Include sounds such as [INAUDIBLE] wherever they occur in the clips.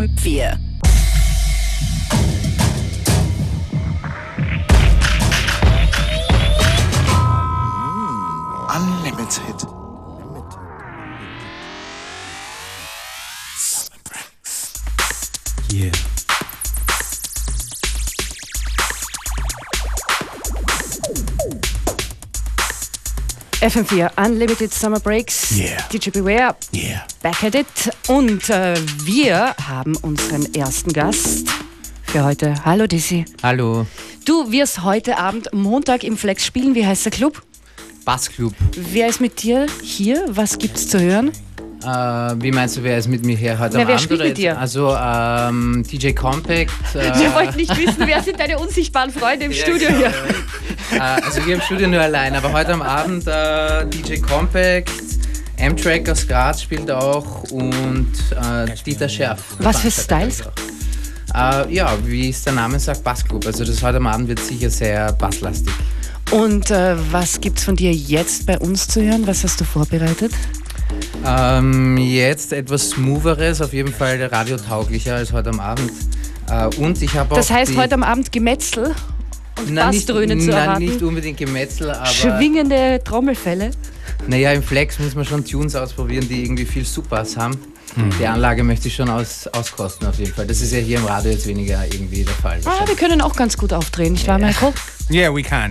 FM4. Unlimited. FM4 Unlimited Summer Breaks. Yeah. DJ Beware. Yeah. Back at it. Und äh, wir haben unseren ersten Gast für heute. Hallo Dizzy. Hallo, Du wirst heute Abend Montag im Flex spielen. Wie heißt der Club? Bassclub. Wer ist mit dir hier? Was gibt's zu hören? Äh, wie meinst du, wer ist mit mir hier heute Na, am wer Abend? spielt mit dir? Also ähm, DJ Compact. [LAUGHS] Äh, Wir wollten nicht wissen, wer sind deine unsichtbaren Freunde im Studio genau. hier? äh, also wir im Studio nur allein, aber heute am Abend äh, DJ Compact, M-Track aus Graz spielt auch und äh, Dieter Scherf. Was für Styles? Äh, ja, wie es der Name sagt, Bassclub. Also das heute am Abend wird sicher sehr basslastig. Und äh, was gibt's von dir jetzt bei uns zu hören? Was hast du vorbereitet? Ähm, jetzt etwas smootheres, auf jeden Fall radiotauglicher als heute am Abend. Äh, und ich habe auch Das heißt, heute am Abend Gemetzel und Na, nicht, Bassdröhnen zu erwarten. nicht unbedingt Gemetzel, aber Schwingende Trommelfälle. naja, im Flex muss man schon Tunes ausprobieren, die irgendwie viel Supers haben. Die Anlage möchte ich schon aus, auskosten auf jeden Fall. Das ist ja hier im Radio jetzt weniger irgendwie der Fall. Ah, wir können auch ganz gut aufdrehen, nicht wahr, Michael? Yeah, we can.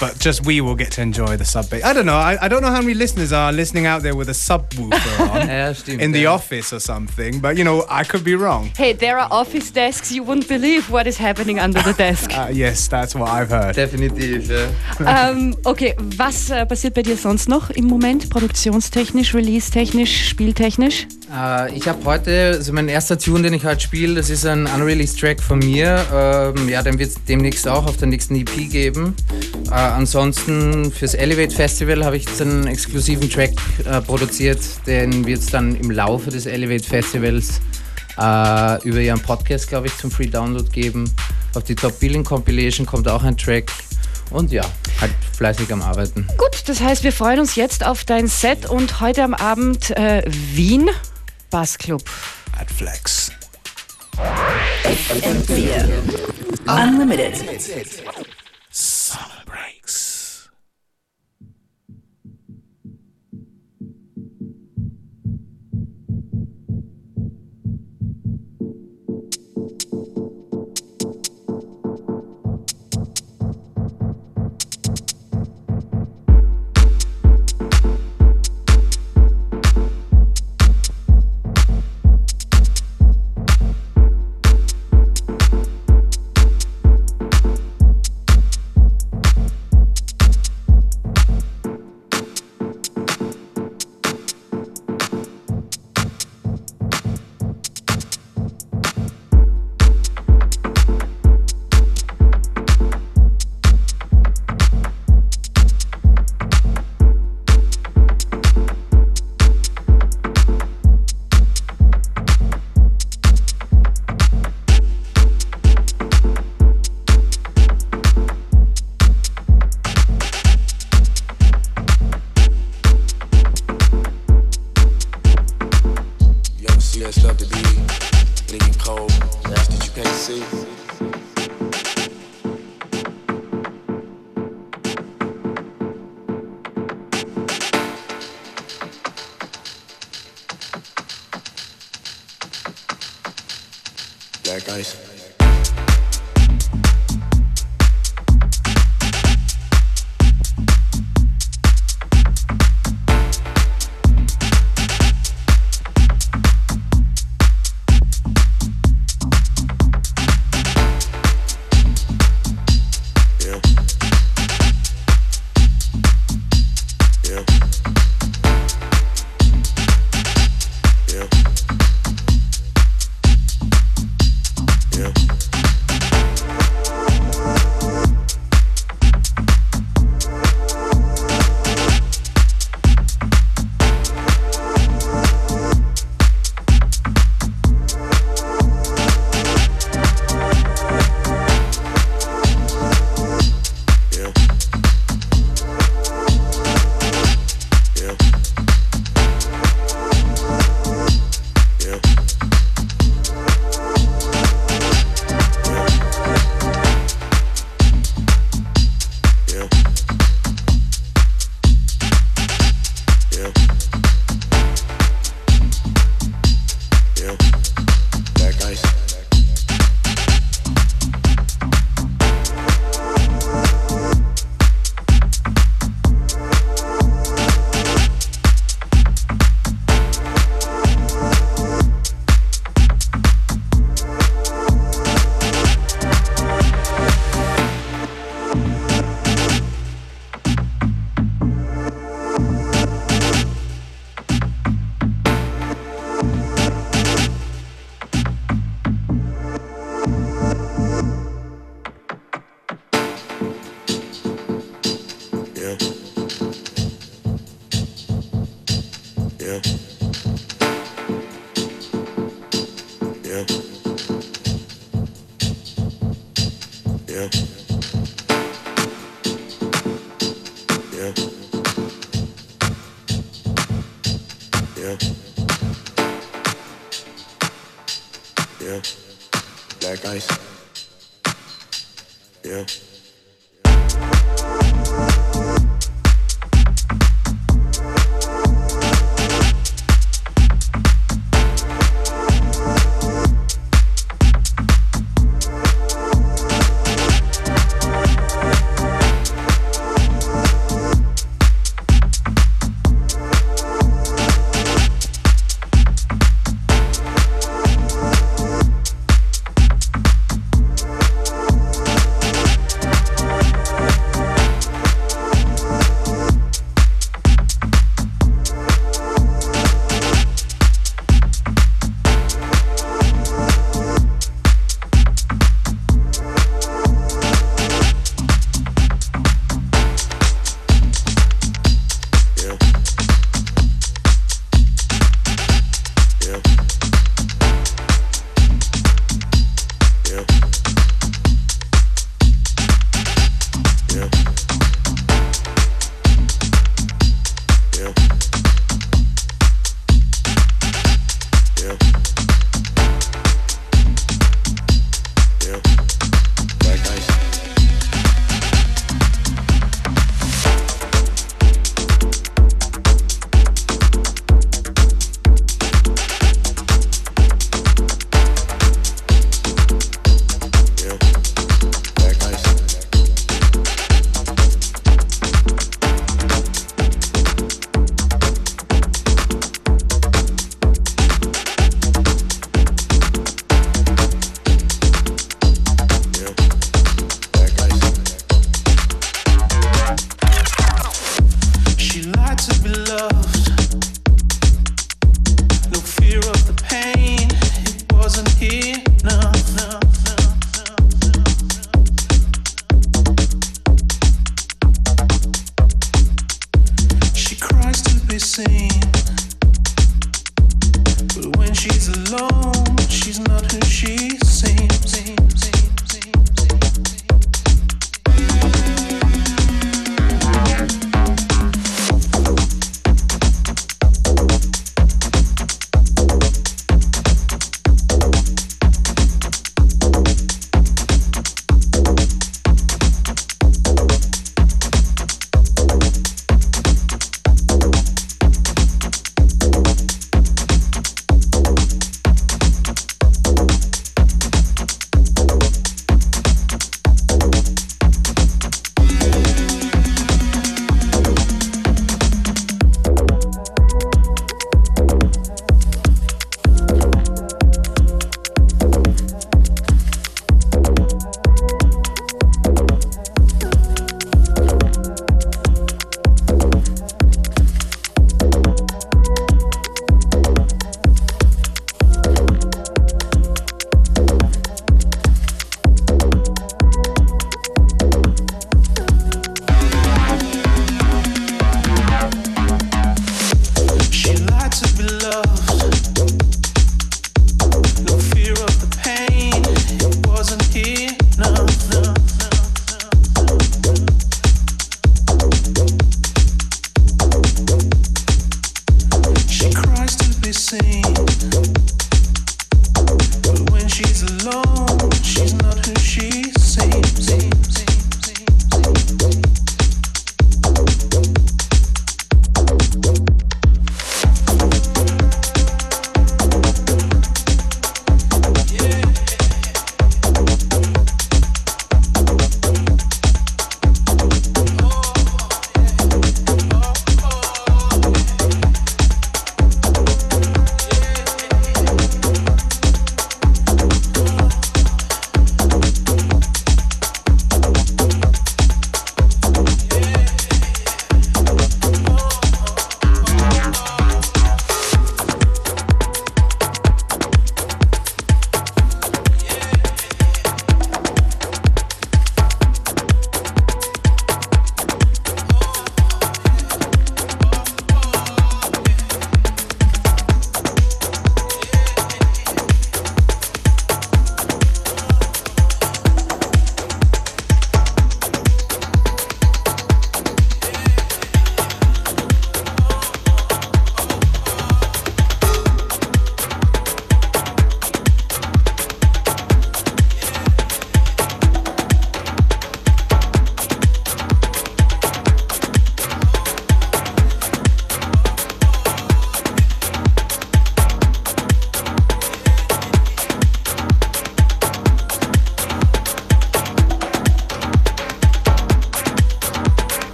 But just we will get to enjoy the sub bass. I don't know. I, I don't know how many listeners are listening out there with a subwoofer [LAUGHS] on Ja, in the office or something. But you know, I could be wrong. Hey, there are office desks. You wouldn't believe what is happening under the desk. [LAUGHS] Uh, yes, that's what I've heard. Definitiv, ja. ähm, okay, was äh, passiert bei dir sonst noch im Moment? Produktionstechnisch, release-technisch, spieltechnisch? Äh, ich habe heute, also mein erster Tune, den ich heute spiele, das ist ein unreleased Track von mir. Ähm, ja, den wird es demnächst auch auf der nächsten EP geben. Äh, ansonsten fürs Elevate Festival habe ich jetzt einen exklusiven Track äh, produziert. Den wird es dann im Laufe des Elevate Festivals äh, über ihren Podcast, glaube ich, zum Free Download geben. Auf die Top Billing Compilation kommt auch ein Track. Und ja, halt fleißig am Arbeiten. Gut, das heißt, wir freuen uns jetzt auf dein Set und heute am Abend äh, Wien Bassclub. At Flex. FM4 Unlimited.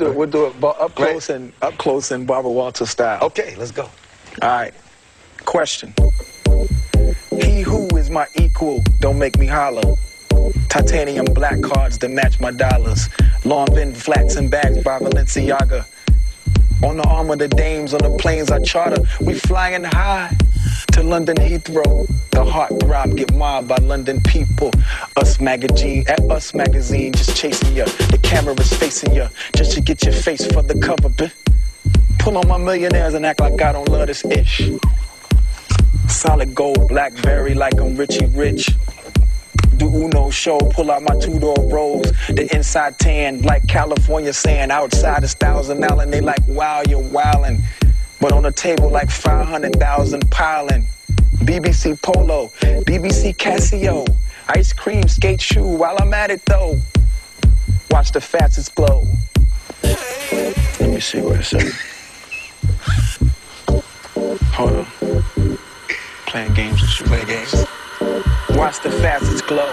Do it. We'll do it up close and up close in Barbara Walters style. Okay, let's go. All right. Question. He who is my equal, don't make me hollow. Titanium black cards that match my dollars. Long been flats and bags by Balenciaga. On the arm of the dames, on the planes I charter. We flying high to London Heathrow. The heart throb get mobbed by London people. Us magazine, at Us magazine, just chasing ya. The camera's facing ya, just to get your face for the cover. Bitch. Pull on my millionaires and act like I don't love this ish. Solid gold, blackberry like I'm Richie Rich. Do Uno show, pull out my two door rolls. The inside tan, like California sand. Outside is thousand Allen, they like, wow, you're wildin'. But on the table, like 500,000 piling. BBC Polo, BBC Casio. Ice cream, skate shoe while I'm at it though. Watch the facets glow. Let me see what it says. Hold on. Playing games with you. Play games. Watch the facets glow.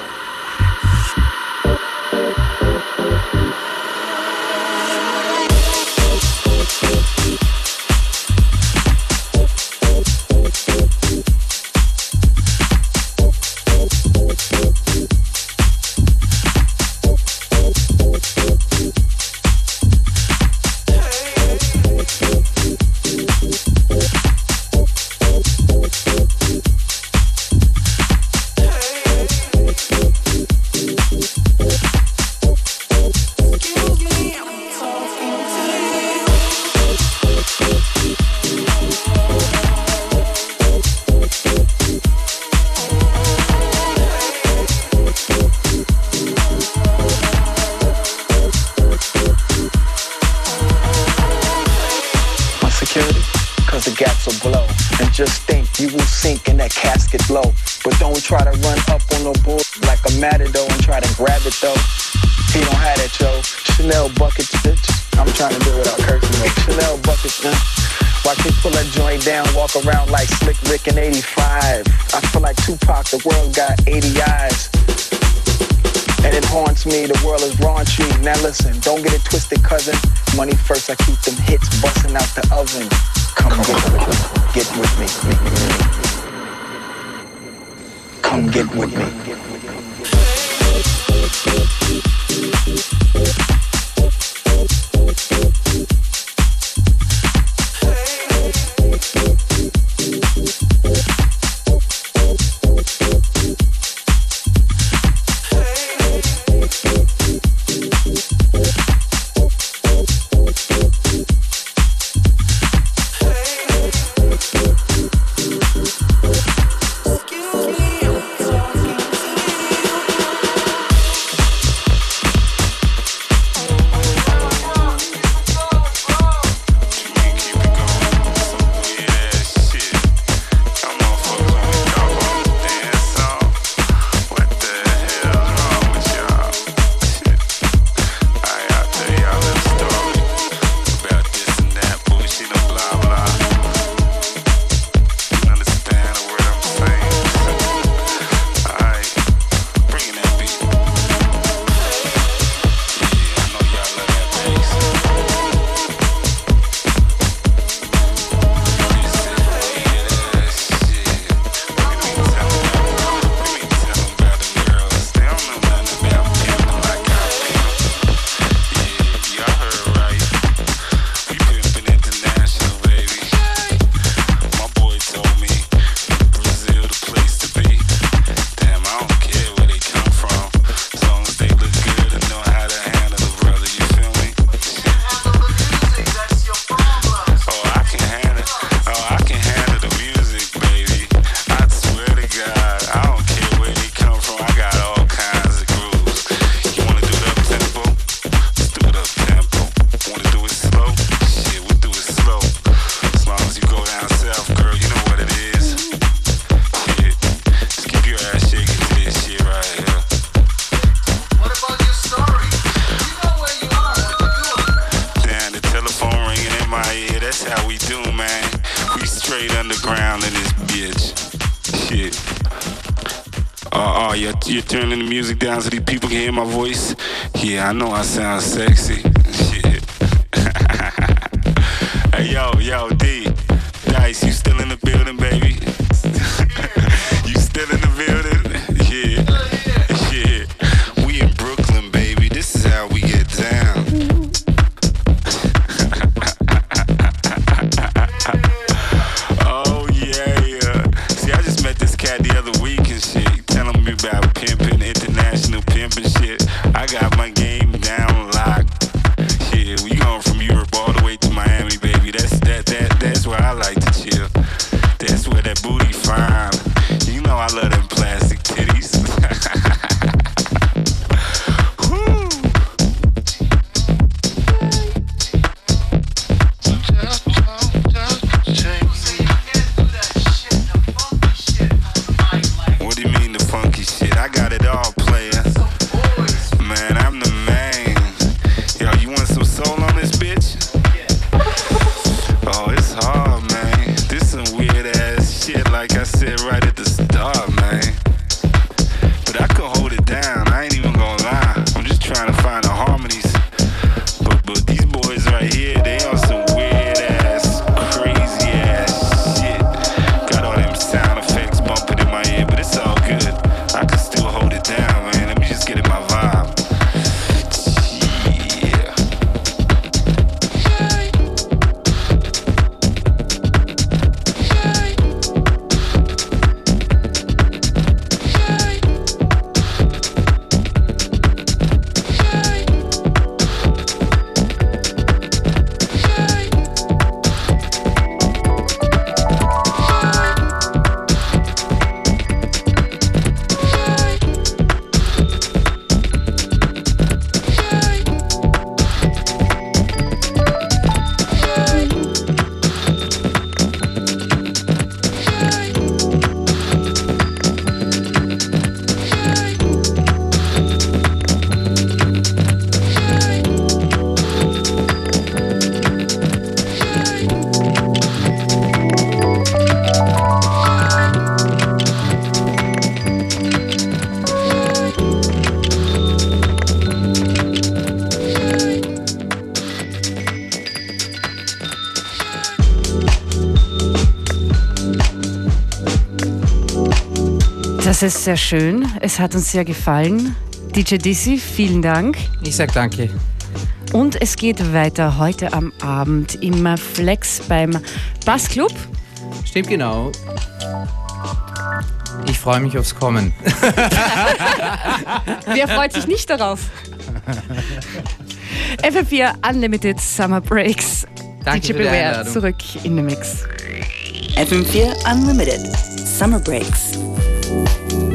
You're turning the music down so these people can hear my voice. Yeah, I know I sound sexy. Das ist sehr schön. Es hat uns sehr gefallen. DJ Dizzy, vielen Dank. Ich sag danke. Und es geht weiter heute am Abend im Flex beim Bassclub. Stimmt genau. Ich freue mich aufs Kommen. [LAUGHS] Wer freut sich nicht darauf? [LAUGHS] FM4 Unlimited Summer Breaks. Danke DJ Beware zurück in den Mix. FM4 Unlimited. Summer Breaks. Thank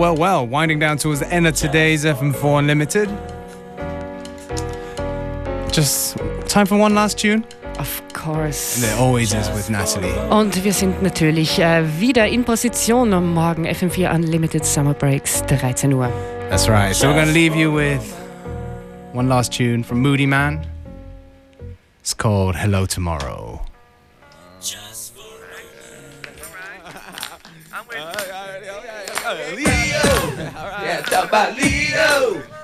well, well. Winding down towards the end of today's FM4 Unlimited. Just time for one last tune. Of course. There always is with Natalie. Und wir sind natürlich äh, wieder in Position am Morgen FM4 Unlimited Summer Breaks 13 Uhr. That's right. So we're going to leave you with one last tune from Moody Man. It's called Hello Tomorrow. trabalho.